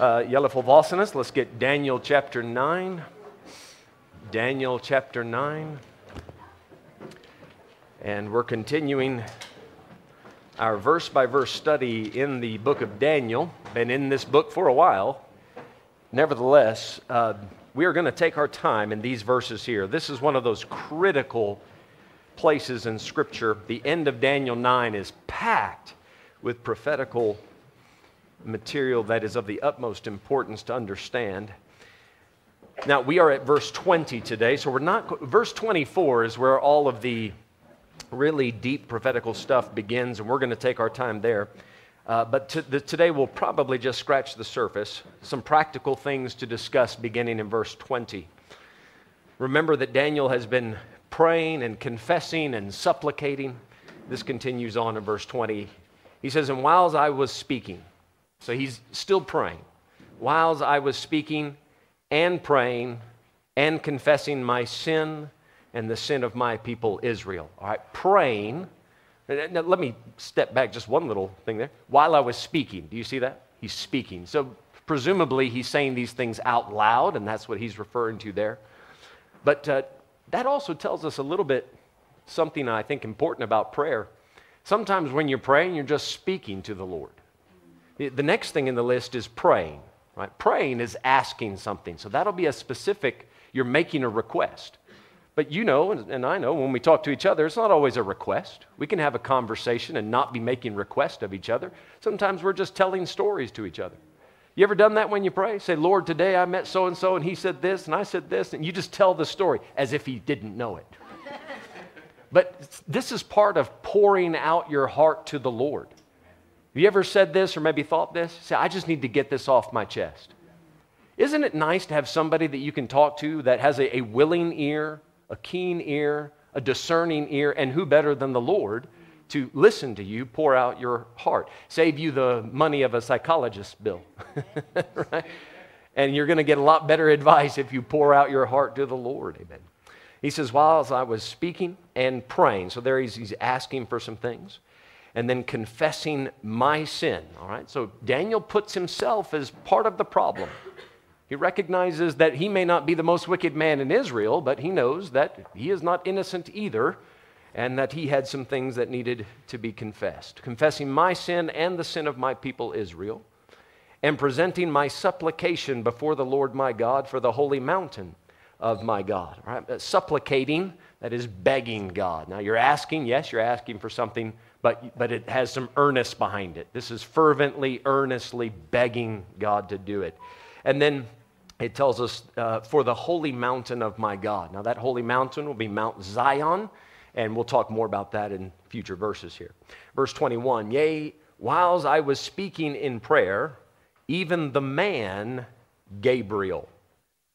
Uh, Valsinus, let's get Daniel chapter 9. Daniel chapter 9. And we're continuing our verse by verse study in the book of Daniel. Been in this book for a while. Nevertheless, uh, we are going to take our time in these verses here. This is one of those critical places in Scripture. The end of Daniel 9 is packed with prophetical material that is of the utmost importance to understand. Now, we are at verse 20 today, so we're not, verse 24 is where all of the really deep prophetical stuff begins, and we're going to take our time there. Uh, but to, the, today we'll probably just scratch the surface. Some practical things to discuss beginning in verse 20. Remember that Daniel has been praying and confessing and supplicating. This continues on in verse 20. He says, And whiles I was speaking, so he's still praying, whiles I was speaking and praying and confessing my sin and the sin of my people Israel. All right, praying. Now, let me step back just one little thing there. While I was speaking, do you see that? He's speaking. So presumably he's saying these things out loud, and that's what he's referring to there. But uh, that also tells us a little bit something I think important about prayer. Sometimes when you're praying, you're just speaking to the Lord. The next thing in the list is praying, right? Praying is asking something. So that'll be a specific, you're making a request. But you know, and I know, when we talk to each other, it's not always a request. We can have a conversation and not be making requests of each other. Sometimes we're just telling stories to each other. You ever done that when you pray? Say, Lord, today I met so and so and he said this and I said this, and you just tell the story as if he didn't know it. but this is part of pouring out your heart to the Lord. Have you ever said this or maybe thought this? Say, I just need to get this off my chest. Isn't it nice to have somebody that you can talk to that has a, a willing ear, a keen ear, a discerning ear, and who better than the Lord to listen to you pour out your heart? Save you the money of a psychologist bill, right? And you're going to get a lot better advice if you pour out your heart to the Lord. Amen. He says, while I was speaking and praying, so there he's, he's asking for some things, and then confessing my sin. All right, so Daniel puts himself as part of the problem. He recognizes that he may not be the most wicked man in Israel, but he knows that he is not innocent either and that he had some things that needed to be confessed. Confessing my sin and the sin of my people Israel, and presenting my supplication before the Lord my God for the holy mountain of my God. Right? Uh, supplicating, that is begging God. Now you're asking, yes, you're asking for something, but, but it has some earnest behind it. This is fervently, earnestly begging God to do it. And then it tells us, uh, for the holy mountain of my God. Now, that holy mountain will be Mount Zion, and we'll talk more about that in future verses here. Verse 21 Yea, whiles I was speaking in prayer, even the man Gabriel.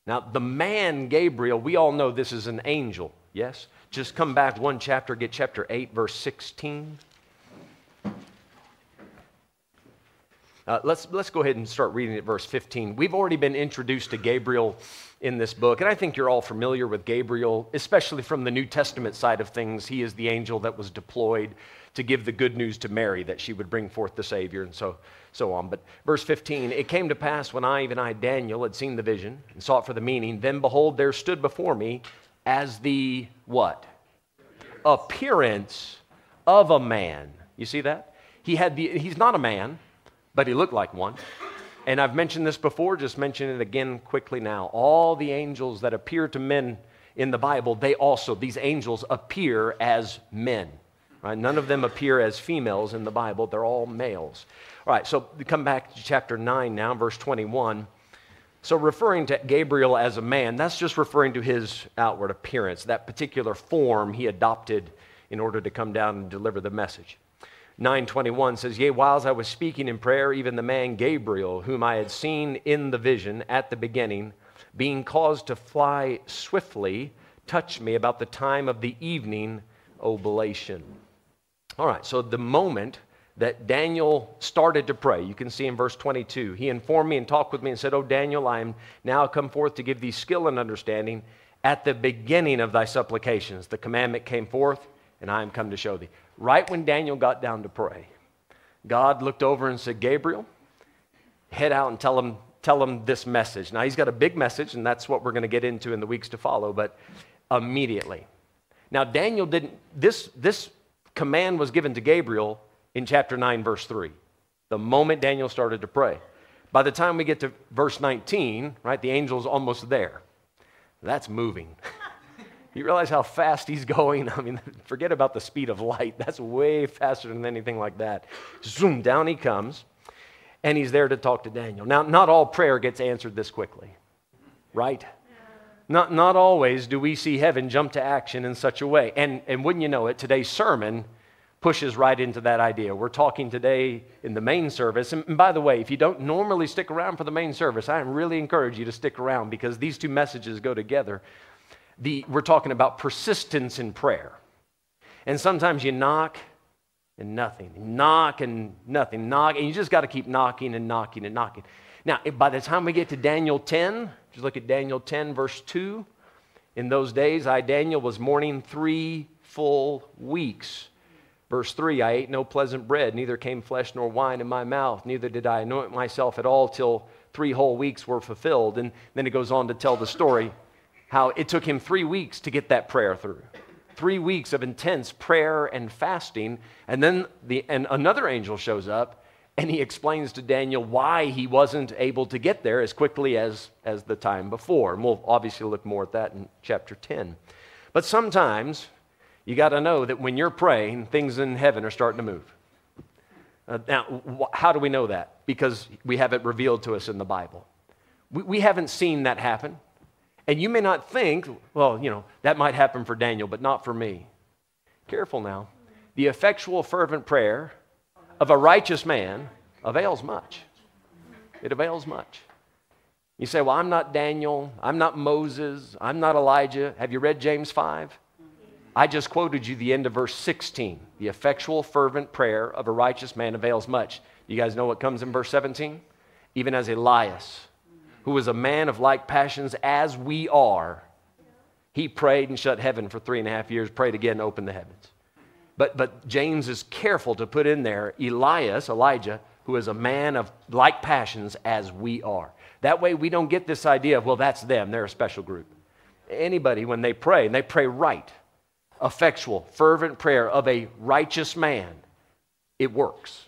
Now, the man Gabriel, we all know this is an angel, yes? Just come back one chapter, get chapter 8, verse 16. Uh, let's, let's go ahead and start reading at verse 15. We've already been introduced to Gabriel in this book, and I think you're all familiar with Gabriel, especially from the New Testament side of things. He is the angel that was deployed to give the good news to Mary that she would bring forth the Savior, and so, so on. But verse 15 It came to pass when I, even I, Daniel, had seen the vision and sought for the meaning, then behold, there stood before me as the what? Appearance of a man. You see that? He had the, he's not a man but he looked like one. And I've mentioned this before, just mention it again quickly now. All the angels that appear to men in the Bible, they also, these angels appear as men. Right? None of them appear as females in the Bible, they're all males. All right, so come back to chapter 9 now, verse 21. So, referring to Gabriel as a man, that's just referring to his outward appearance, that particular form he adopted in order to come down and deliver the message. 921 says, Yea, whiles I was speaking in prayer, even the man Gabriel, whom I had seen in the vision at the beginning, being caused to fly swiftly, touched me about the time of the evening oblation. All right, so the moment that Daniel started to pray, you can see in verse 22, he informed me and talked with me and said, Oh, Daniel, I am now come forth to give thee skill and understanding. At the beginning of thy supplications, the commandment came forth, and I am come to show thee right when Daniel got down to pray, God looked over and said, Gabriel, head out and tell him, tell him this message. Now, he's got a big message, and that's what we're going to get into in the weeks to follow, but immediately. Now, Daniel didn't, this, this command was given to Gabriel in chapter 9, verse 3, the moment Daniel started to pray. By the time we get to verse 19, right, the angel's almost there. That's moving. you realize how fast he's going? I mean, forget about the speed of light. That's way faster than anything like that. Zoom, down he comes, and he's there to talk to Daniel. Now, not all prayer gets answered this quickly, right? Not, not always do we see heaven jump to action in such a way. And, and wouldn't you know it, today's sermon pushes right into that idea. We're talking today in the main service. And by the way, if you don't normally stick around for the main service, I really encourage you to stick around because these two messages go together. The, we're talking about persistence in prayer. And sometimes you knock and nothing, knock and nothing, knock, and you just got to keep knocking and knocking and knocking. Now, by the time we get to Daniel 10, just look at Daniel 10, verse 2. In those days, I, Daniel, was mourning three full weeks. Verse 3 I ate no pleasant bread, neither came flesh nor wine in my mouth, neither did I anoint myself at all till three whole weeks were fulfilled. And then it goes on to tell the story how it took him three weeks to get that prayer through. Three weeks of intense prayer and fasting. And then the, and another angel shows up and he explains to Daniel why he wasn't able to get there as quickly as, as the time before. And we'll obviously look more at that in chapter 10. But sometimes you got to know that when you're praying, things in heaven are starting to move. Uh, now, wh- how do we know that? Because we have it revealed to us in the Bible. We, we haven't seen that happen. And you may not think, well, you know, that might happen for Daniel, but not for me. Careful now. The effectual, fervent prayer of a righteous man avails much. It avails much. You say, well, I'm not Daniel. I'm not Moses. I'm not Elijah. Have you read James 5? I just quoted you the end of verse 16. The effectual, fervent prayer of a righteous man avails much. You guys know what comes in verse 17? Even as Elias, who was a man of like passions as we are, he prayed and shut heaven for three and a half years, prayed again, opened the heavens. But, but James is careful to put in there Elias, Elijah, who is a man of like passions as we are. That way we don't get this idea of, well, that's them, they're a special group. Anybody, when they pray, and they pray right, effectual, fervent prayer of a righteous man, it works.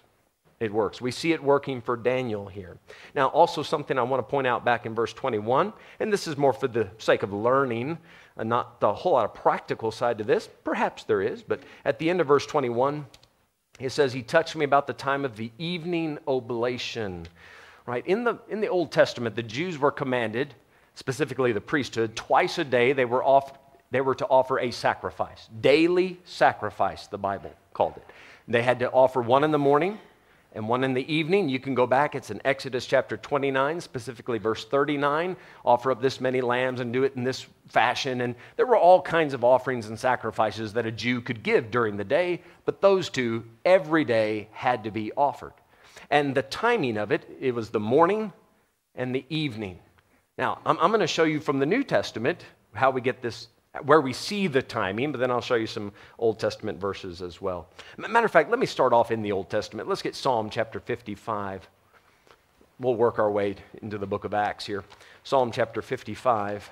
It works. We see it working for Daniel here. Now, also something I want to point out back in verse 21, and this is more for the sake of learning, and not the whole lot of practical side to this. Perhaps there is, but at the end of verse 21, it says, He touched me about the time of the evening oblation. Right? In the, in the Old Testament, the Jews were commanded, specifically the priesthood, twice a day they were off, they were to offer a sacrifice. Daily sacrifice, the Bible called it. They had to offer one in the morning and one in the evening. You can go back, it's in Exodus chapter 29, specifically verse 39. Offer up this many lambs and do it in this fashion. And there were all kinds of offerings and sacrifices that a Jew could give during the day, but those two every day had to be offered. And the timing of it, it was the morning and the evening. Now, I'm, I'm going to show you from the New Testament how we get this where we see the timing, but then I'll show you some Old Testament verses as well. Matter of fact, let me start off in the Old Testament. Let's get Psalm chapter 55. We'll work our way into the book of Acts here. Psalm chapter 55.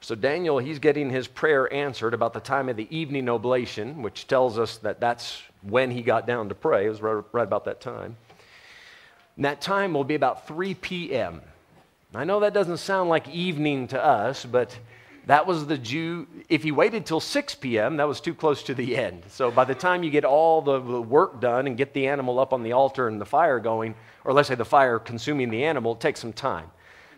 So, Daniel, he's getting his prayer answered about the time of the evening oblation, which tells us that that's when he got down to pray. It was right, about that time. And that time will be about 3 p.m. I know that doesn't sound like evening to us, but that was the Jew. If he waited till 6 p.m., that was too close to the end. So by the time you get all the, work done and get the animal up on the altar and the fire going, or let's say the fire consuming the animal, it takes some time.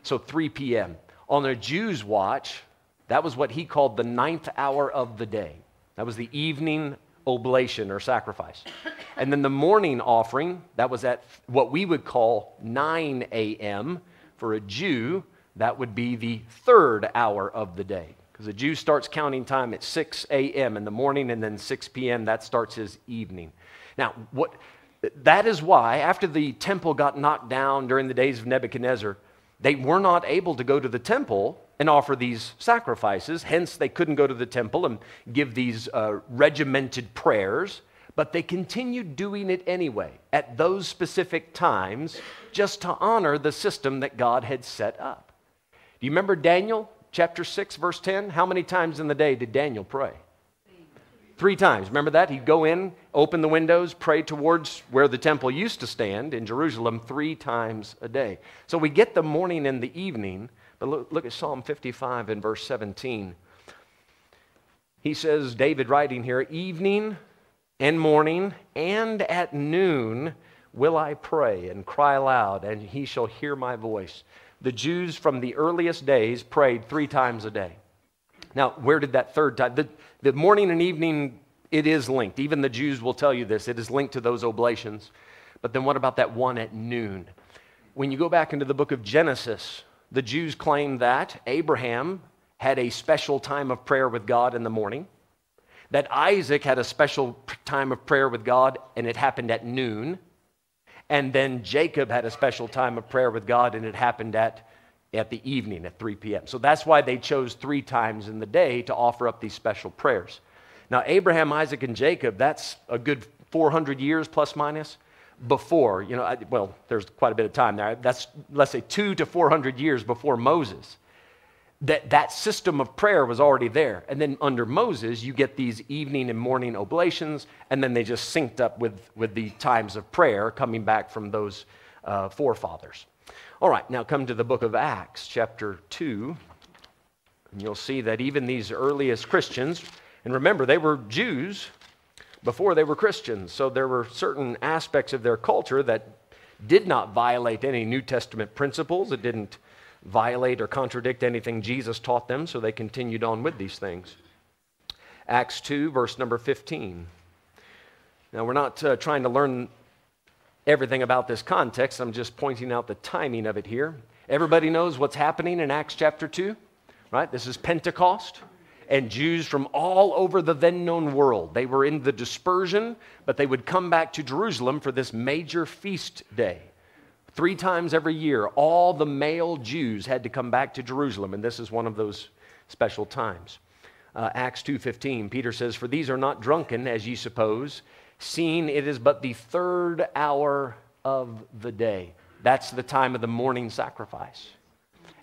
So 3 p.m. On the Jew's watch, that was what he called the ninth hour of the day. That was the evening oblation or sacrifice. And then the morning offering, that was at what we would call 9 a.m. For a Jew, that would be the third hour of the day. Because a Jew starts counting time at 6 a.m. in the morning, and then 6 p.m., that starts his evening. Now, what, that is why, after the temple got knocked down during the days of Nebuchadnezzar, they were not able to go to the temple and offer these sacrifices. Hence, they couldn't go to the temple and give these uh, regimented prayers, but they continued doing it anyway at those specific times just to honor the system that God had set up. Do you remember Daniel chapter 6, verse 10? How many times in the day did Daniel pray? Three times. Remember that? He'd go in, open the windows, pray towards where the temple used to stand in Jerusalem three times a day. So we get the morning and the evening but look, look at Psalm 55 and verse 17. He says, David writing here, evening and morning and at noon will I pray and cry aloud, and he shall hear my voice. The Jews from the earliest days prayed three times a day. Now, where did that third time? The, the morning and evening, it is linked. Even the Jews will tell you this. It is linked to those oblations. But then what about that one at noon? When you go back into the book of Genesis, the Jews claim that Abraham had a special time of prayer with God in the morning, that Isaac had a special time of prayer with God and it happened at noon, and then Jacob had a special time of prayer with God and it happened at, at the evening at 3 p.m. So that's why they chose three times in the day to offer up these special prayers. Now, Abraham, Isaac, and Jacob, that's a good 400 years plus minus before, you know, I, well, there's quite a bit of time there. That's, let's say, two to 400 years before Moses. That, that system of prayer was already there. And then under Moses, you get these evening and morning oblations, and then they just synced up with, with the times of prayer coming back from those uh, forefathers. All right, now come to the book of Acts, chapter 2. And you'll see that even these earliest Christians, and remember, they were Jews, before they were Christians. So there were certain aspects of their culture that did not violate any New Testament principles. It didn't violate or contradict anything Jesus taught them, so they continued on with these things. Acts 2, verse number 15. Now, we're not uh, trying to learn everything about this context, I'm just pointing out the timing of it here. Everybody knows what's happening in Acts chapter 2, right? This is Pentecost and Jews from all over the then known world. They were in the dispersion, but they would come back to Jerusalem for this major feast day. Three times every year, all the male Jews had to come back to Jerusalem, and this is one of those special times. Uh, Acts 2:15, Peter says, "For these are not drunken, as ye suppose, seeing it is but the third hour of the day." That's the time of the morning sacrifice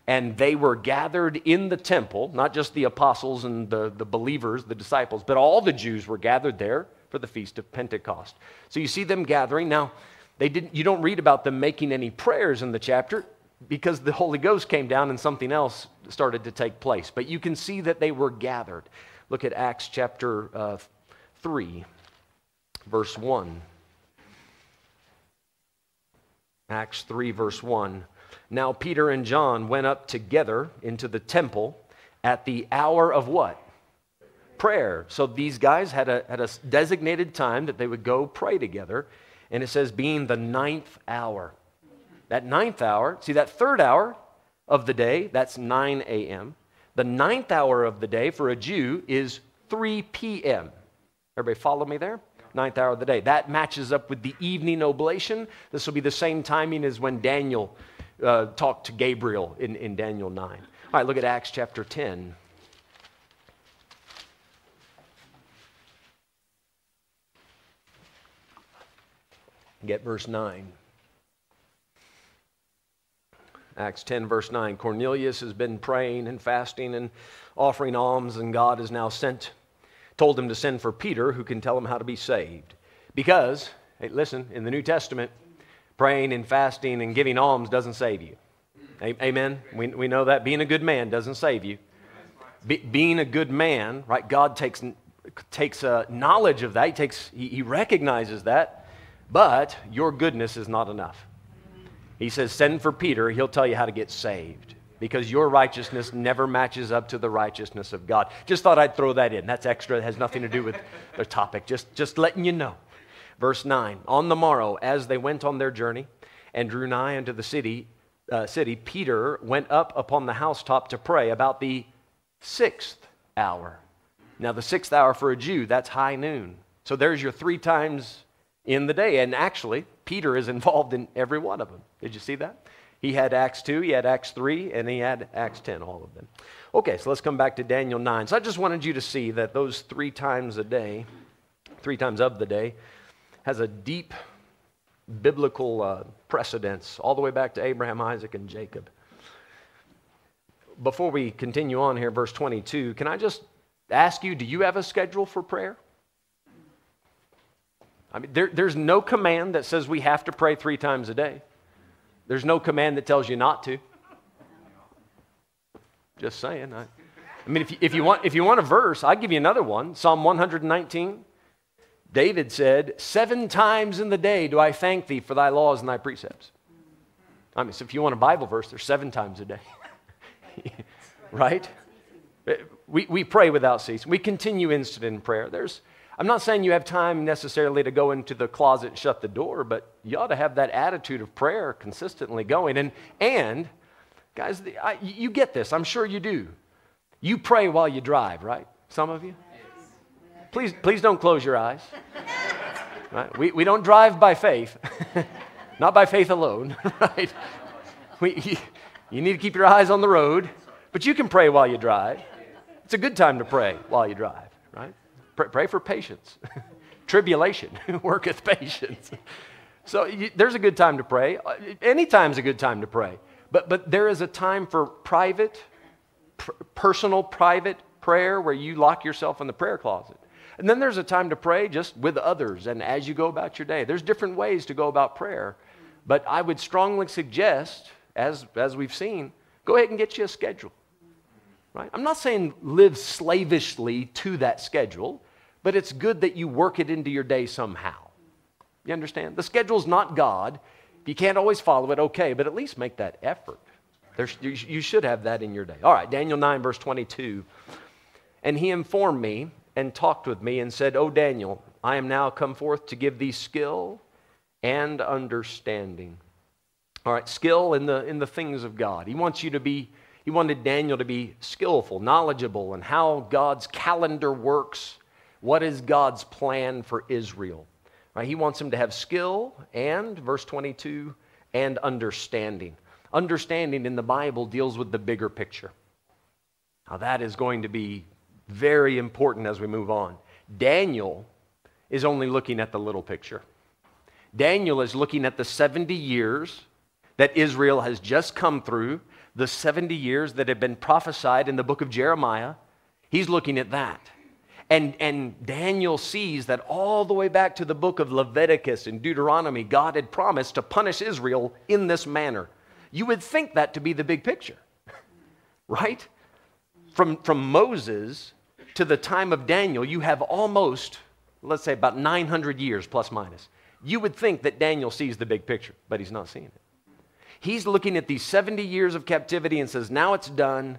and they were gathered in the temple, not just the apostles and the, the believers, the disciples, but all the Jews were gathered there for the feast of Pentecost. So you see them gathering. Now, they didn't, you don't read about them making any prayers in the chapter because the Holy Ghost came down and something else started to take place. But you can see that they were gathered. Look at Acts chapter uh, 3, verse 1. Acts 3, verse 1. Now Peter and John went up together into the temple at the hour of what? Prayer. So these guys had a, had a designated time that they would go pray together. And it says, being the ninth hour. That ninth hour, see that third hour of the day, that's 9 a.m. The ninth hour of the day for a Jew is 3 p.m. Everybody follow me there? Ninth hour of the day. That matches up with the evening oblation. This will be the same timing as when Daniel uh, to Gabriel in, in Daniel 9. All right, look at Acts chapter 10. Get verse 9. Acts 10, verse 9. Cornelius has been praying and fasting and offering alms, and God has now sent, told him to send for Peter, who can tell him how to be saved. Because, hey, listen, in the New Testament, praying and fasting and giving alms doesn't save you. Amen? We, we know that. Being a good man doesn't save you. Be, being a good man, right? God takes, takes uh, knowledge of that. He, takes, he, he recognizes that. But your goodness is not enough. He says, Send for Peter. He'll tell you how to get saved because your righteousness never matches up to the righteousness of God. Just thought I'd throw that in. That's extra. It has nothing to do with the topic. Just, just letting you know. Verse 9 On the morrow, as they went on their journey and drew nigh unto the city, uh, city, Peter went up upon the housetop to pray about the sixth hour. Now, the sixth hour for a Jew, that's high noon. So there's your three times in the day. And actually, Peter is involved in every one of them. Did you see that? He had Acts 2, he had Acts 3, and he had Acts 10, all of them. Okay, so let's come back to Daniel 9. So I just wanted you to see that those three times a day, three times of the day, has a deep biblical uh, precedence all the way back to Abraham, Isaac, and Jacob. Before we continue on here, verse 22, can I just ask you, do you have a schedule for prayer? I mean, there, there's no command that says we have to pray three times a day. There's no command that tells you not to. Just saying. I, I mean, if you, if, you want, if you want a verse, I'll give you another one Psalm 119. David said, Seven times in the day do I thank thee for thy laws and thy precepts. I mean, so if you want a Bible verse, there's seven times a day. right? We, we pray without ceasing. We continue instant in prayer. There's, I'm not saying you have time necessarily to go into the closet and shut the door, but you ought to have that attitude of prayer consistently going. And, and guys, I, you get this. I'm sure you do. You pray while you drive, right? Some of you? Please, please don't close your eyes. Right? We, we don't drive by faith, not by faith alone, right? We, you, need to keep your eyes on the road, but you can pray while you drive. It's a good time to pray while you drive, right? Pray, pray for patience. Tribulation worketh patience. So you, there's a good time to pray. Uh, Any time's a good time to pray. But, but there is a time for private, pr- personal, private prayer where you lock yourself in the prayer closet. And then there's a time to pray just with others and as you go about your day. There's different ways to go about prayer. But I would strongly suggest, as, as we've seen, go ahead and get you a schedule. Right? I'm not saying live slavishly to that schedule, but it's good that you work it into your day somehow. You understand? The schedule's not God. If you can't always follow it, okay, but at least make that effort. There's, you should have that in your day. All right, Daniel 9, verse 22. And he informed me and talked with me and said, O Daniel, I am now come forth to give thee skill and understanding. All right, skill in the, in the things of God. He wants you to be, he wanted Daniel to be skillful, knowledgeable, and how God's calendar works. What is God's plan for Israel? Right, he wants him to have skill and, verse 22, and understanding. Understanding in the Bible deals with the bigger picture. Now, that is going to be very important as we move on. Daniel is only looking at the little picture. Daniel is looking at the 70 years that Israel has just come through, the 70 years that have been prophesied in the book of Jeremiah. He's looking at that. And, and Daniel sees that all the way back to the book of Leviticus and Deuteronomy, God had promised to punish Israel in this manner. You would think that to be the big picture, right? From, from Moses to the time of Daniel, you have almost, let's say, about 900 years plus minus. You would think that Daniel sees the big picture, but he's not seeing it. He's looking at these 70 years of captivity and says, Now it's done.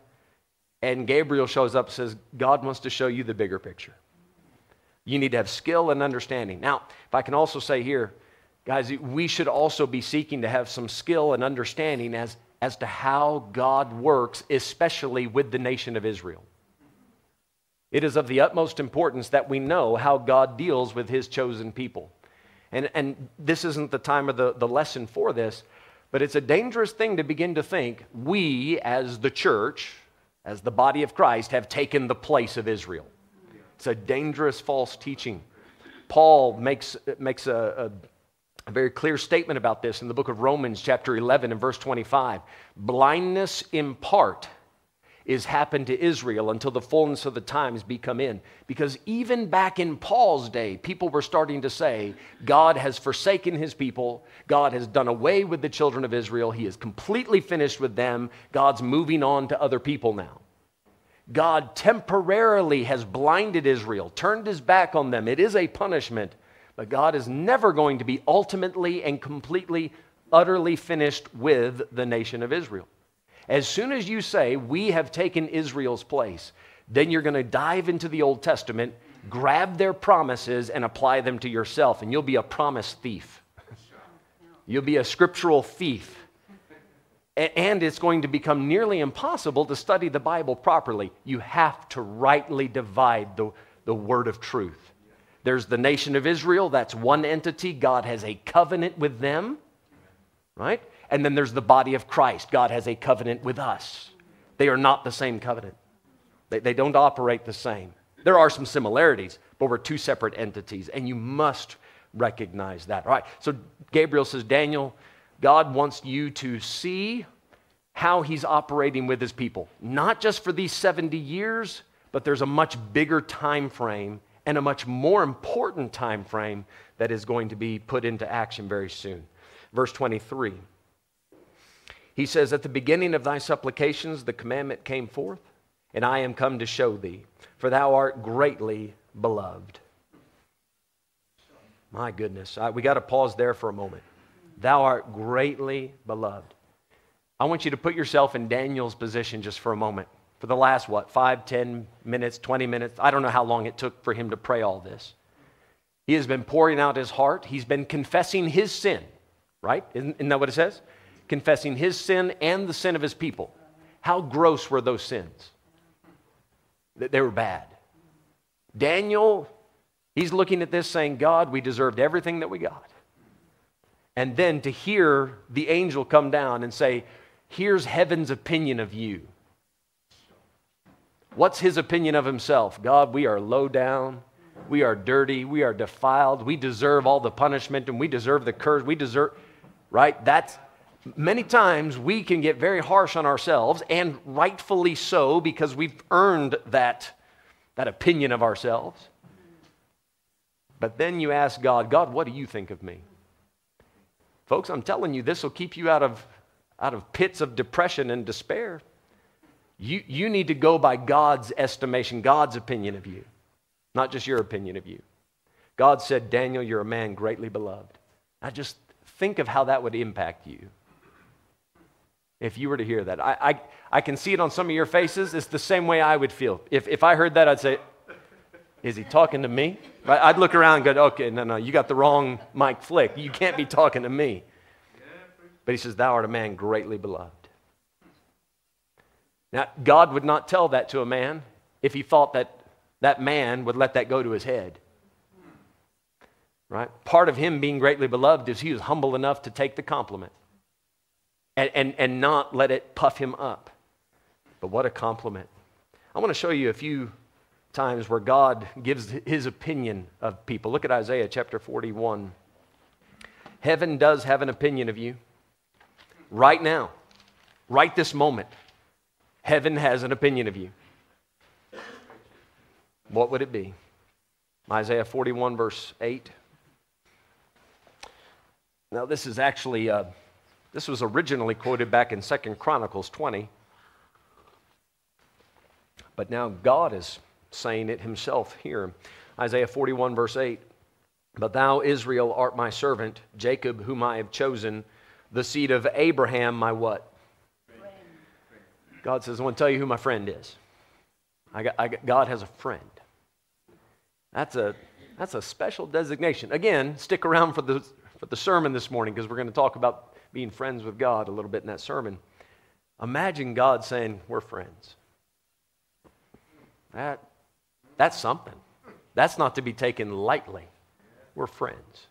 And Gabriel shows up and says, God wants to show you the bigger picture. You need to have skill and understanding. Now, if I can also say here, guys, we should also be seeking to have some skill and understanding as, as to how God works, especially with the nation of Israel. It is of the utmost importance that we know how God deals with his chosen people. And, and this isn't the time of the, the lesson for this, but it's a dangerous thing to begin to think we, as the church, as the body of Christ, have taken the place of Israel. It's a dangerous false teaching. Paul makes, makes a, a, a very clear statement about this in the book of Romans, chapter 11, and verse 25. Blindness in part is happened to Israel until the fullness of the times be come in. Because even back in Paul's day, people were starting to say, God has forsaken his people. God has done away with the children of Israel. He is completely finished with them. God's moving on to other people now. God temporarily has blinded Israel, turned his back on them. It is a punishment, but God is never going to be ultimately and completely, utterly finished with the nation of Israel. As soon as you say, We have taken Israel's place, then you're going to dive into the Old Testament, grab their promises, and apply them to yourself, and you'll be a promise thief. You'll be a scriptural thief. And it's going to become nearly impossible to study the Bible properly. You have to rightly divide the, the word of truth. There's the nation of Israel, that's one entity. God has a covenant with them, right? And then there's the body of Christ. God has a covenant with us. They are not the same covenant, they, they don't operate the same. There are some similarities, but we're two separate entities, and you must recognize that. All right, so Gabriel says, Daniel, God wants you to see how he's operating with his people, not just for these 70 years, but there's a much bigger time frame and a much more important time frame that is going to be put into action very soon. Verse 23. He says, At the beginning of thy supplications, the commandment came forth, and I am come to show thee, for thou art greatly beloved. My goodness, I, we got to pause there for a moment. Thou art greatly beloved. I want you to put yourself in Daniel's position just for a moment. For the last, what, five, ten minutes, 20 minutes? I don't know how long it took for him to pray all this. He has been pouring out his heart. He's been confessing his sin, right? Isn't, isn't that what it says? Confessing his sin and the sin of his people. How gross were those sins? They were bad. Daniel, he's looking at this saying, God, we deserved everything that we got. And then to hear the angel come down and say, Here's heaven's opinion of you. What's his opinion of himself? God, we are low down. We are dirty. We are defiled. We deserve all the punishment and we deserve the curse. We deserve, right? That's, many times we can get very harsh on ourselves, and rightfully so because we've earned that, that opinion of ourselves. But then you ask God, God, what do you think of me? Folks, I'm telling you, this will keep you out of, out of pits of depression and despair. You, you need to go by God's estimation, God's opinion of you, not just your opinion of you. God said, Daniel, you're a man greatly beloved. Now just think of how that would impact you if you were to hear that. I, I, I can see it on some of your faces. It's the same way I would feel. If, if I heard that, I'd say, Is he talking to me? I'd look around and go, Okay, no, no, you got the wrong Mike Flick. You can't be talking to me. But he says, Thou art a man greatly beloved. Now, God would not tell that to a man if he thought that that man would let that go to his head. Right? Part of him being greatly beloved is he was humble enough to take the compliment and, and, and not let it puff him up. But what a compliment. I want to show you a few times where God gives his opinion of people. Look at Isaiah chapter 41. Heaven does have an opinion of you. Right now, right this moment, heaven has an opinion of you. What would it be? Isaiah 41, verse 8. Now, this is actually. Uh, this was originally quoted back in Second Chronicles 20. But now God is saying it himself here. Isaiah 41, verse 8. But thou, Israel, art my servant, Jacob, whom I have chosen, the seed of Abraham, my what? Friend. God says, I want to tell you who my friend is. I got, I got, God has a friend. That's a, that's a special designation. Again, stick around for the, for the sermon this morning because we're going to talk about being friends with God a little bit in that sermon. Imagine God saying, We're friends. That, that's something. That's not to be taken lightly. We're friends.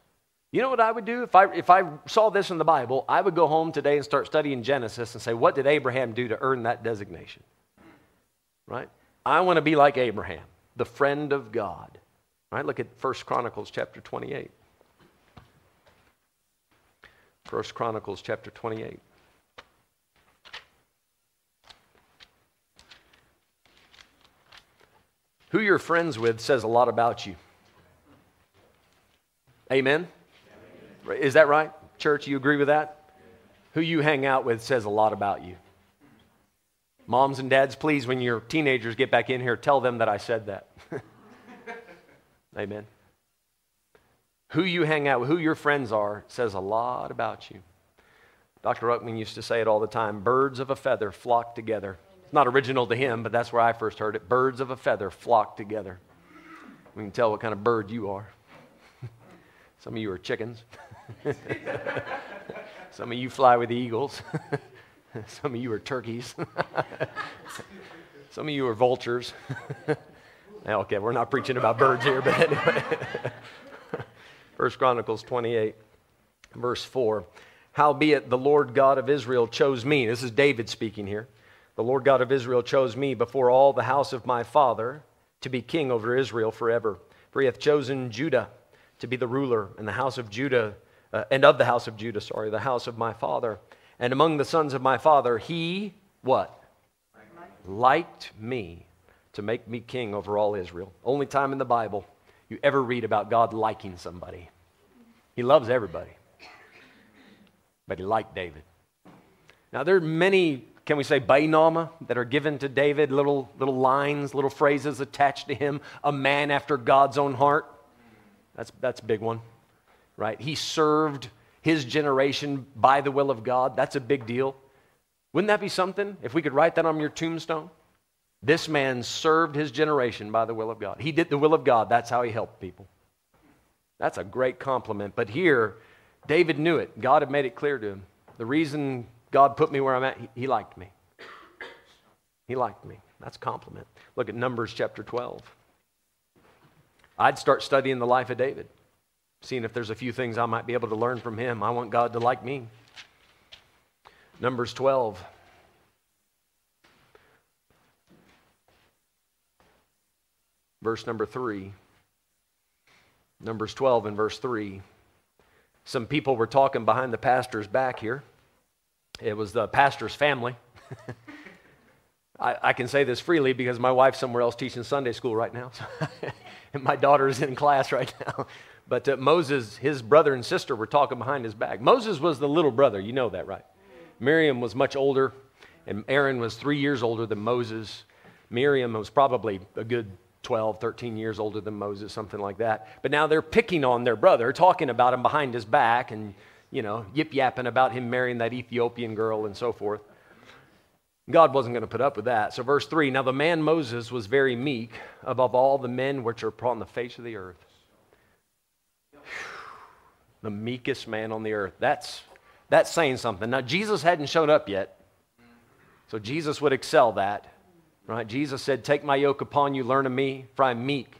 You know what I would do if I, if I saw this in the Bible? I would go home today and start studying Genesis and say, What did Abraham do to earn that designation? Right? I want to be like Abraham, the friend of God. Right? Look at 1 Chronicles chapter 28. First Chronicles chapter 28. Who you're friends with says a lot about you. Amen? Amen? Is that right? Church, you agree with that? Who you hang out with says a lot about you. Moms and dads, please, when your teenagers get back in here, tell them that I said that. Amen. Who you hang out with, who your friends are, says a lot about you. Dr. Ruckman used to say it all the time birds of a feather flock together. It's not original to him, but that's where I first heard it. Birds of a feather flock together. We can tell what kind of bird you are. Some of you are chickens. Some of you fly with eagles. Some of you are turkeys. Some of you are vultures. okay, we're not preaching about birds here, but anyway. First Chronicles 28, verse 4. Howbeit, the Lord God of Israel chose me. This is David speaking here. The Lord God of Israel chose me before all the house of my father to be king over Israel forever. For he hath chosen Judah to be the ruler, and the house of Judah, uh, and of the house of Judah, sorry, the house of my father. And among the sons of my father, he, what? Liked me to make me king over all Israel. Only time in the Bible you ever read about God liking somebody. He loves everybody but he liked David. Now, there are many, can we say, bainama that are given to David, little, little lines, little phrases attached to him, a man after God's own heart. That's, that's a big one, right? He served his generation by the will of God. That's a big deal. Wouldn't that be something if we could write that on your tombstone? This man served his generation by the will of God. He did the will of God. That's how he helped people. That's a great compliment. But here, David knew it. God had made it clear to him. The reason God put me where I'm at, he, liked me. He liked me. That's a compliment. Look at Numbers chapter 12. I'd start studying the life of David, seeing if there's a few things I might be able to learn from him. I want God to like me. Numbers 12. Verse number 3. Numbers 12 and verse 3 some people were talking behind the pastor's back here. It was the pastor's family. I, I, can say this freely because my wife's somewhere else teaching Sunday school right now. and my daughter's in class right now. But uh, Moses, his brother and sister were talking behind his back. Moses was the little brother. You know that, right? Miriam was much older, and Aaron was three years older than Moses. Miriam was probably a good 12, 13 years older than Moses, something like that. But now they're picking on their brother, talking about him behind his back and, you know, yip yapping about him marrying that Ethiopian girl and so forth. God wasn't going to put up with that. So, verse 3 Now the man Moses was very meek above all the men which are upon the face of the earth. The meekest man on the earth. That's, that's saying something. Now, Jesus hadn't shown up yet, so Jesus would excel that. Right? Jesus said, Take my yoke upon you, learn of me, for I'm meek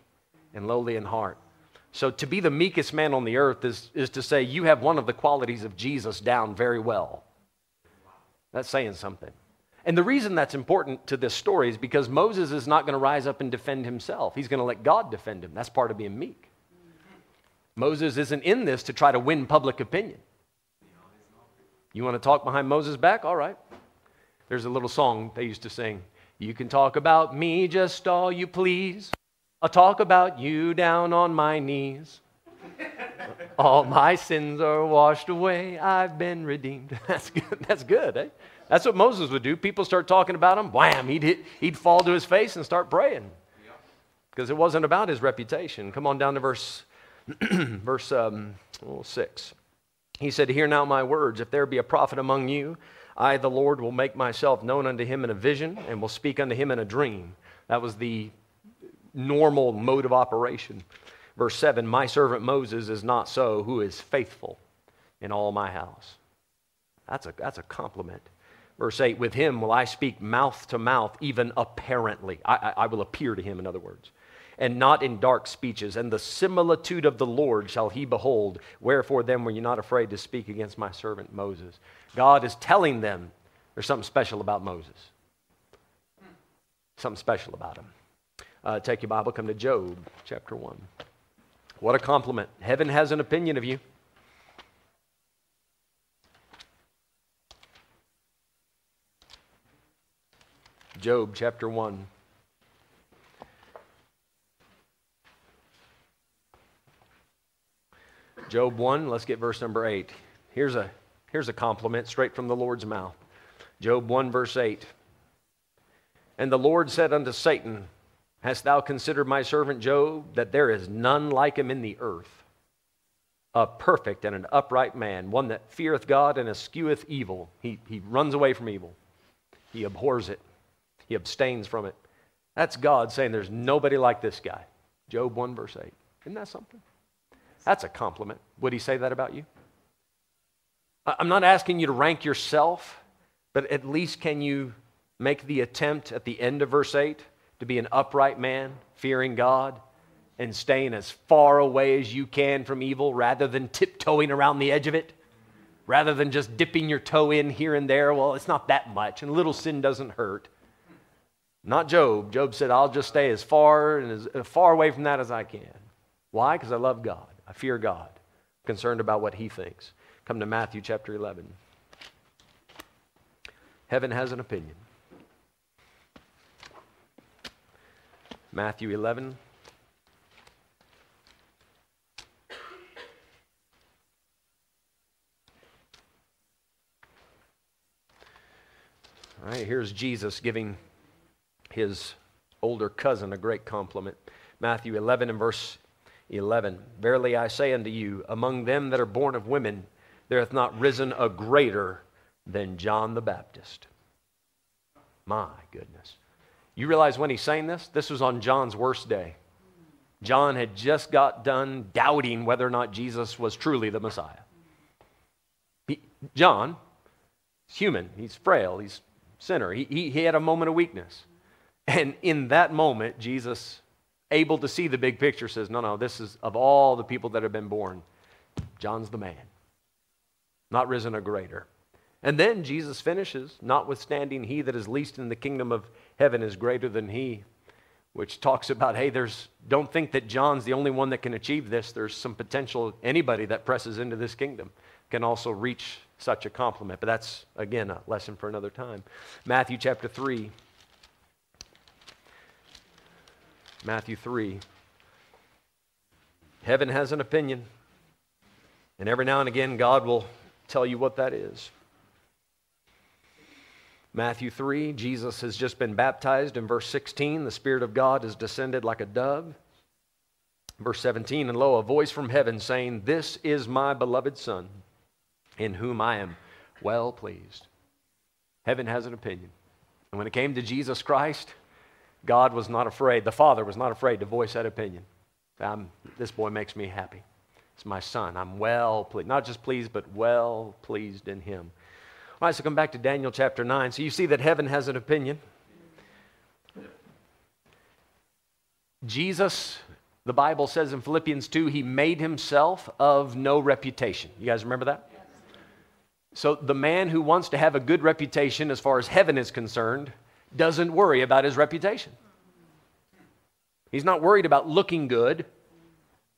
and lowly in heart. So to be the meekest man on the earth is, is to say you have one of the qualities of Jesus down very well. That's saying something. And the reason that's important to this story is because Moses is not going to rise up and defend himself. He's going to let God defend him. That's part of being meek. Moses isn't in this to try to win public opinion. You want to talk behind Moses' back? All right. There's a little song they used to sing. You can talk about me just all you please. I'll talk about you down on my knees. all my sins are washed away. I've been redeemed. That's good. That's good, eh? That's what Moses would do. People start talking about him, wham, he'd, hit, he'd fall to his face and start praying. Because it wasn't about his reputation. Come on down to verse, verse um, oh, 6. He said, Hear now my words. If there be a prophet among you, I, the Lord, will make myself known unto him in a vision and will speak unto him in a dream. That was the normal mode of operation. Verse 7 My servant Moses is not so, who is faithful in all my house. That's a, that's a compliment. Verse 8 With him will I speak mouth to mouth, even apparently. I, I, I will appear to him, in other words and not in dark speeches. And the similitude of the Lord shall he behold. Wherefore then were you not afraid to speak against my servant Moses? God is telling them there's something special about Moses. Something special about him. Uh, take your Bible, come to Job chapter 1. What a compliment. Heaven has an opinion of you. Job chapter 1. Job 1, let's get verse number 8. Here's a, here's a compliment straight from the Lord's mouth. Job 1, verse 8. And the Lord said unto Satan, Hast thou considered my servant Job, that there is none like him in the earth? A perfect and an upright man, one that feareth God and escheweth evil. He, he runs away from evil, he abhors it, he abstains from it. That's God saying there's nobody like this guy. Job 1, verse 8. Isn't that something? That's a compliment. Would he say that about you? I'm not asking you to rank yourself, but at least can you make the attempt at the end of verse 8 to be an upright man, fearing God, and staying as far away as you can from evil rather than tiptoeing around the edge of it? rather than just dipping your toe in here and there. Well, it's not that much, and a little sin doesn't hurt. Not Job. Job said, I'll just stay as far and as, as far away from that as I can. Why? Because I love God. I fear God. I'm concerned about what He thinks. Come to Matthew chapter 11. Heaven has an opinion. Matthew 11. All right, here's Jesus giving his older cousin a great compliment. Matthew 11 and verse 11. Verily I say unto you, among them that are born of women, there hath not risen a greater than John the Baptist. My goodness. You realize when he's saying this? This was on John's worst day. John had just got done doubting whether or not Jesus was truly the Messiah. He, John, human, he's frail, he's sinner. He, he, he had a moment of weakness. And in that moment, Jesus, able to see the big picture, says, No, no, this is of all the people that have been born, John's the man, not risen a greater. And then Jesus finishes, notwithstanding he that is least in the kingdom of heaven is greater than he, which talks about, hey, there's, don't think that John's the only one that can achieve this. There's some potential, anybody that presses into this kingdom can also reach such a compliment. But that's, again, a lesson for another time. Matthew chapter 3. Matthew 3. Heaven has an opinion. And every now and again, God will tell you what that is. Matthew 3, Jesus has just been baptized. In verse 16, the Spirit of God has descended like a dove. Verse 17, and lo, a voice from heaven saying, This is my beloved Son in whom I am well pleased. Heaven has an opinion. And when it came to Jesus Christ, God was not afraid, the Father was not afraid to voice that opinion. I'm, this boy makes me happy. It's my son. I'm well pleased. Not just pleased, but well pleased in him. All right, so come back to Daniel chapter 9. So you see that heaven has an opinion. Jesus, the Bible says in Philippians 2, he made himself of no reputation. You guys remember that? So the man who wants to have a good reputation as far as heaven is concerned doesn't worry about his reputation. He's not worried about looking good.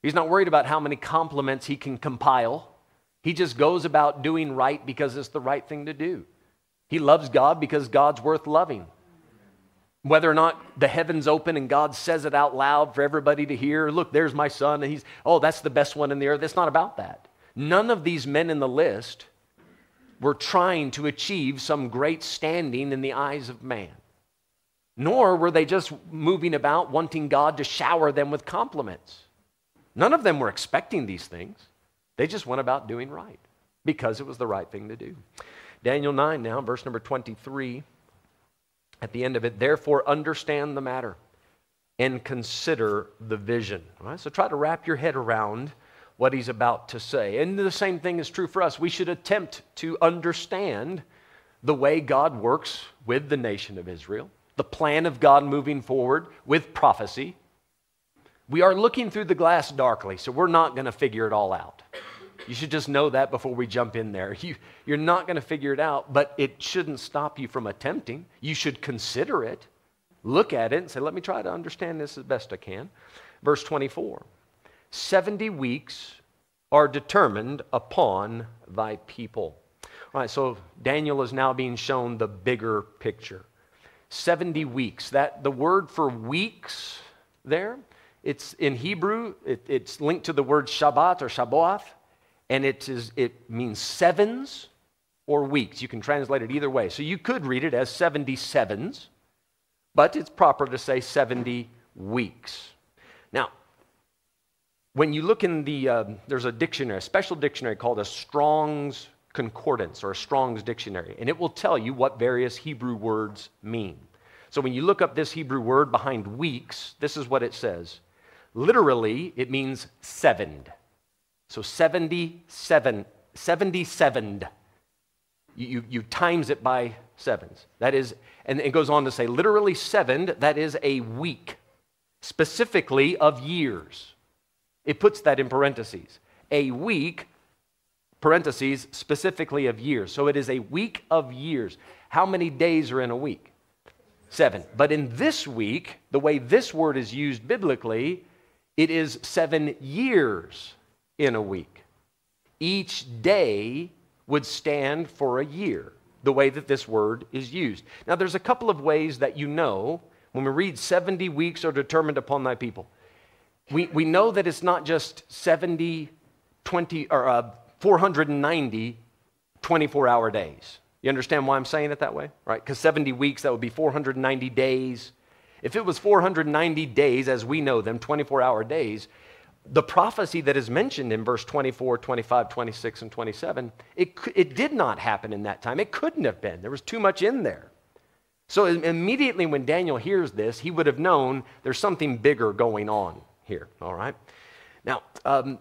He's not worried about how many compliments he can compile. He just goes about doing right because it's the right thing to do. He loves God because God's worth loving. Whether or not the heavens open and God says it out loud for everybody to hear, look, there's my son, and he's, oh, that's the best one in the earth. It's not about that. None of these men in the list were trying to achieve some great standing in the eyes of man. Nor were they just moving about wanting God to shower them with compliments. None of them were expecting these things. They just went about doing right because it was the right thing to do. Daniel 9 now, verse number 23. At the end of it, therefore understand the matter and consider the vision. All right, so try to wrap your head around what he's about to say. And the same thing is true for us. We should attempt to understand the way God works with the nation of Israel, the plan of God moving forward with prophecy. We are looking through the glass darkly, so we're not going to figure it all out. You should just know that before we jump in there. You, you're not going to figure it out, but it shouldn't stop you from attempting. You should consider it, look at it, and say, let me try to understand this as best I can. Verse 24. 70 weeks are determined upon thy people. All right, so Daniel is now being shown the bigger picture. 70 weeks. That the word for weeks there, it's in Hebrew, it, it's linked to the word Shabbat or Shabboth, and it is it means sevens or weeks. You can translate it either way. So you could read it as 77s, but it's proper to say 70 weeks. When you look in the, uh, there's a dictionary, a special dictionary called a Strong's Concordance or a Strong's Dictionary, and it will tell you what various Hebrew words mean. So when you look up this Hebrew word behind weeks, this is what it says. Literally, it means sevened. So 77, 77. You, you, you times it by sevens. That is, and it goes on to say, literally sevened, that is a week, specifically of years. It puts that in parentheses. A week parentheses, specifically of years. So it is a week of years. How many days are in a week? Seven. But in this week, the way this word is used biblically, it is seven years in a week. Each day would stand for a year, the way that this word is used. Now, there's a couple of ways that you know when we read 70 weeks are determined upon thy people. We, we know that it's not just 70, 20, or uh, 490 24 hour days. You understand why I'm saying it that way? Right? Because 70 weeks, that would be 490 days. If it was 490 days as we know them, 24 hour days, the prophecy that is mentioned in verse 24, 25, 26, and 27, it, it did not happen in that time. It couldn't have been. There was too much in there. So immediately when Daniel hears this, he would have known there's something bigger going on here, all right? Now, um,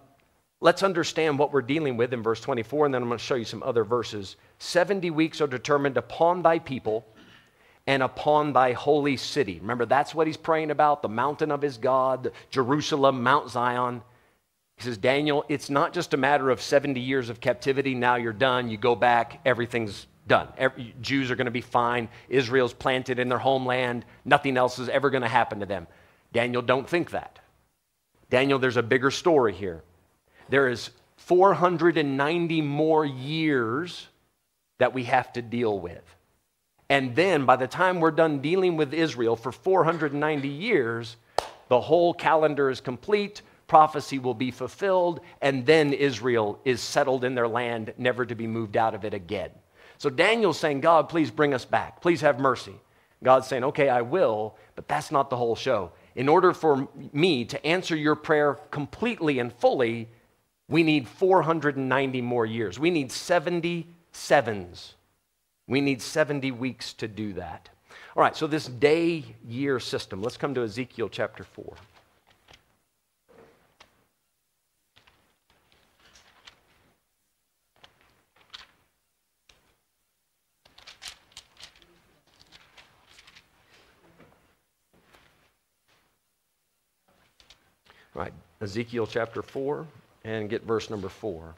let's understand what we're dealing with in verse 24, and then I'm going to show you some other verses. 70 weeks are determined upon thy people and upon thy holy city. Remember, that's what he's praying about the mountain of his God, Jerusalem, Mount Zion. He says, Daniel, it's not just a matter of 70 years of captivity. Now you're done. You go back, everything's done. Every, Jews are going to be fine. Israel's planted in their homeland. Nothing else is ever going to happen to them. Daniel, don't think that. Daniel, there's a bigger story here there is 490 more years that we have to deal with. And then by the time we're done dealing with Israel for 490 years, the whole calendar is complete, prophecy will be fulfilled, and then Israel is settled in their land, never to be moved out of it again. So Daniel's saying, God, please bring us back. Please have mercy. God's saying, okay, I will, but that's not the whole show. In order for me to answer your prayer completely and fully, we need 490 more years. We need 70 sevens. We need 70 weeks to do that. All right, so this day year system, let's come to Ezekiel chapter 4. Right, Ezekiel chapter 4 and get verse number 4.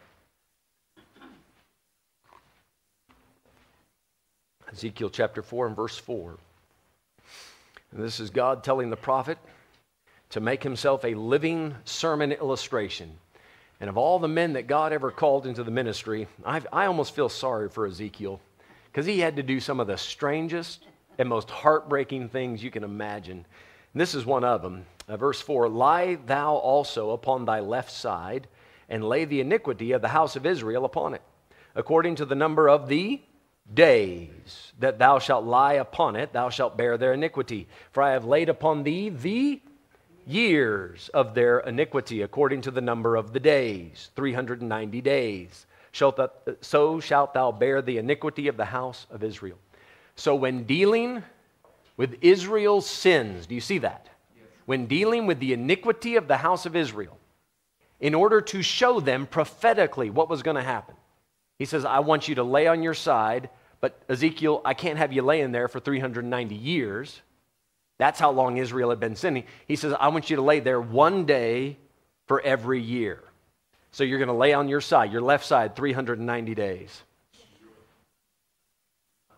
Ezekiel chapter 4 and verse 4. And this is God telling the prophet to make himself a living sermon illustration. And of all the men that God ever called into the ministry, I've, i almost feel sorry for Ezekiel because he had to do some of the strangest and most heartbreaking things you can imagine. And this is one of them. Uh, verse 4 Lie thou also upon thy left side and lay the iniquity of the house of Israel upon it, according to the number of the days that thou shalt lie upon it, thou shalt bear their iniquity. For I have laid upon thee the years of their iniquity, according to the number of the days, 390 days. So shalt thou bear the iniquity of the house of Israel. So when dealing with Israel's sins, do you see that? When dealing with the iniquity of the house of Israel, in order to show them prophetically what was going to happen. He says, I want you to lay on your side, but Ezekiel, I can't have you laying there for 390 years. That's how long Israel had been sinning. He says, I want you to lay there one day for every year. So you're going to lay on your side, your left side, 390 days.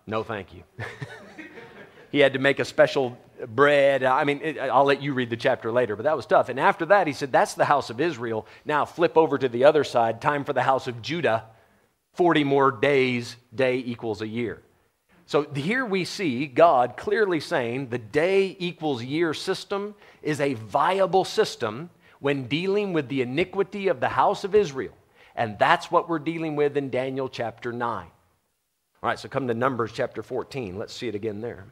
No, thank you. he had to make a special bread. I mean, it, I'll let you read the chapter later, but that was tough. And after that, he said, That's the house of Israel. Now flip over to the other side. Time for the house of Judah. 40 more days, day equals a year. So here we see God clearly saying the day equals year system is a viable system when dealing with the iniquity of the house of Israel. And that's what we're dealing with in Daniel chapter 9. All right, so come to Numbers chapter 14. Let's see it again there.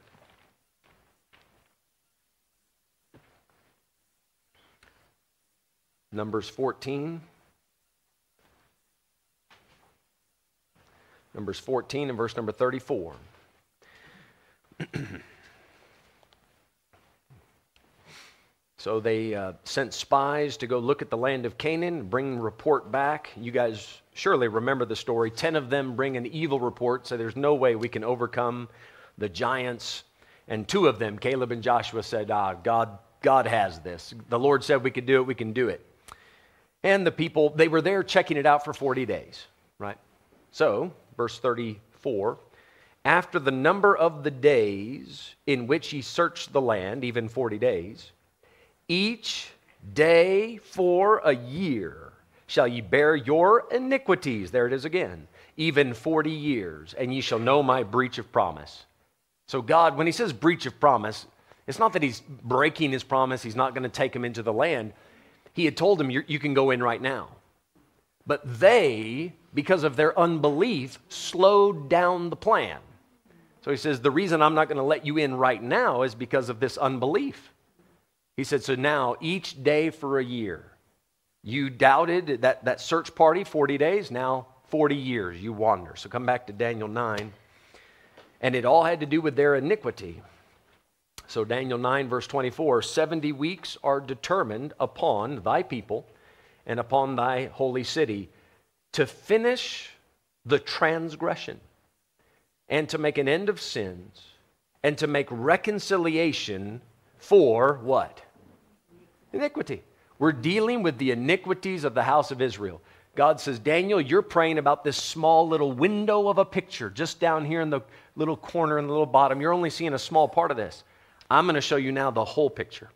Numbers 14. Numbers 14 and verse number 34. so they uh, sent spies to go look at the land of Canaan bring report back. You guys surely remember the story. Ten of them bring an evil report, so there's no way we can overcome the giants. And two of them, Caleb and Joshua, said, Ah, God, God has this. The Lord said we could do it, we can do it. And the people, they were there checking it out for 40 days. right? So, verse 34 After the number of the days in which ye searched the land, even 40 days, each day for a year shall ye bear your iniquities. There it is again, even 40 years, and ye shall know my breach of promise. So, God, when He says breach of promise, it's not that He's breaking His promise, He's not going to take him into the land. He had told him, You can go in right now. But they, because of their unbelief, slowed down the plan. So he says, The reason I'm not going to let you in right now is because of this unbelief. He said, So now, each day for a year, you doubted that, that search party, 40 days, now 40 years, you wander. So come back to Daniel 9. And it all had to do with their iniquity. So, Daniel 9, verse 24 70 weeks are determined upon thy people and upon thy holy city to finish the transgression and to make an end of sins and to make reconciliation for what? Iniquity. We're dealing with the iniquities of the house of Israel. God says, Daniel, you're praying about this small little window of a picture just down here in the little corner in the little bottom. You're only seeing a small part of this. I'm going to show you now the whole picture.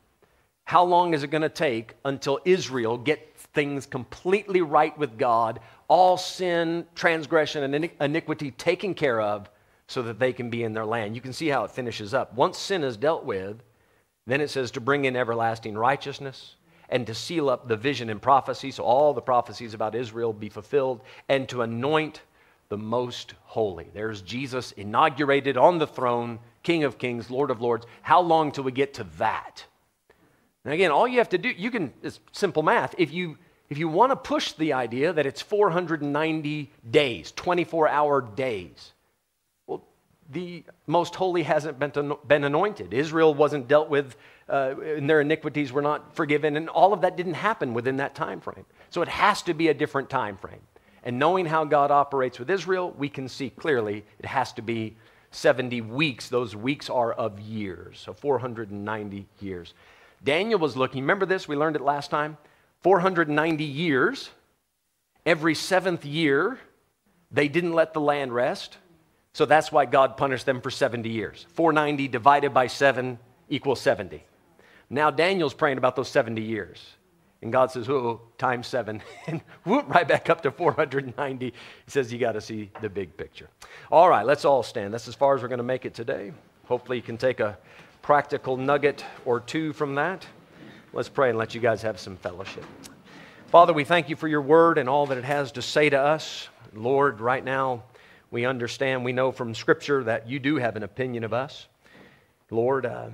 How long is it going to take until Israel gets things completely right with God, all sin, transgression, and iniquity taken care of so that they can be in their land? You can see how it finishes up. Once sin is dealt with, then it says to bring in everlasting righteousness and to seal up the vision and prophecy, so all the prophecies about Israel be fulfilled, and to anoint the most holy. There's Jesus inaugurated on the throne, King of kings, Lord of lords. How long till we get to that? And again, all you have to do, you can, it's simple math. If you, if you want to push the idea that it's 490 days, 24 hour days, well, the most holy hasn't been, been anointed. Israel wasn't dealt with, uh, and their iniquities were not forgiven, and all of that didn't happen within that time frame. So it has to be a different time frame. And knowing how God operates with Israel, we can see clearly it has to be 70 weeks. Those weeks are of years, so 490 years. Daniel was looking, remember this? We learned it last time. 490 years. Every seventh year, they didn't let the land rest. So that's why God punished them for 70 years. 490 divided by 7 equals 70. Now Daniel's praying about those 70 years. And God says, oh, times seven. And whoop, right back up to 490. He says, you got to see the big picture. All right, let's all stand. That's as far as we're going to make it today. Hopefully, you can take a practical nugget or two from that. Let's pray and let you guys have some fellowship. Father, we thank you for your word and all that it has to say to us. Lord, right now, we understand, we know from Scripture that you do have an opinion of us. Lord, uh,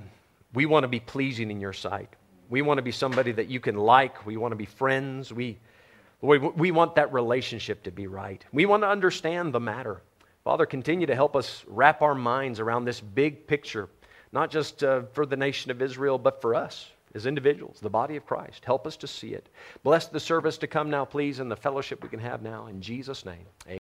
we want to be pleasing in your sight. We want to be somebody that you can like. We want to be friends. We, we, we want that relationship to be right. We want to understand the matter. Father, continue to help us wrap our minds around this big picture not just uh, for the nation of Israel, but for us as individuals, the body of Christ. Help us to see it. Bless the service to come now, please, and the fellowship we can have now. In Jesus' name, amen.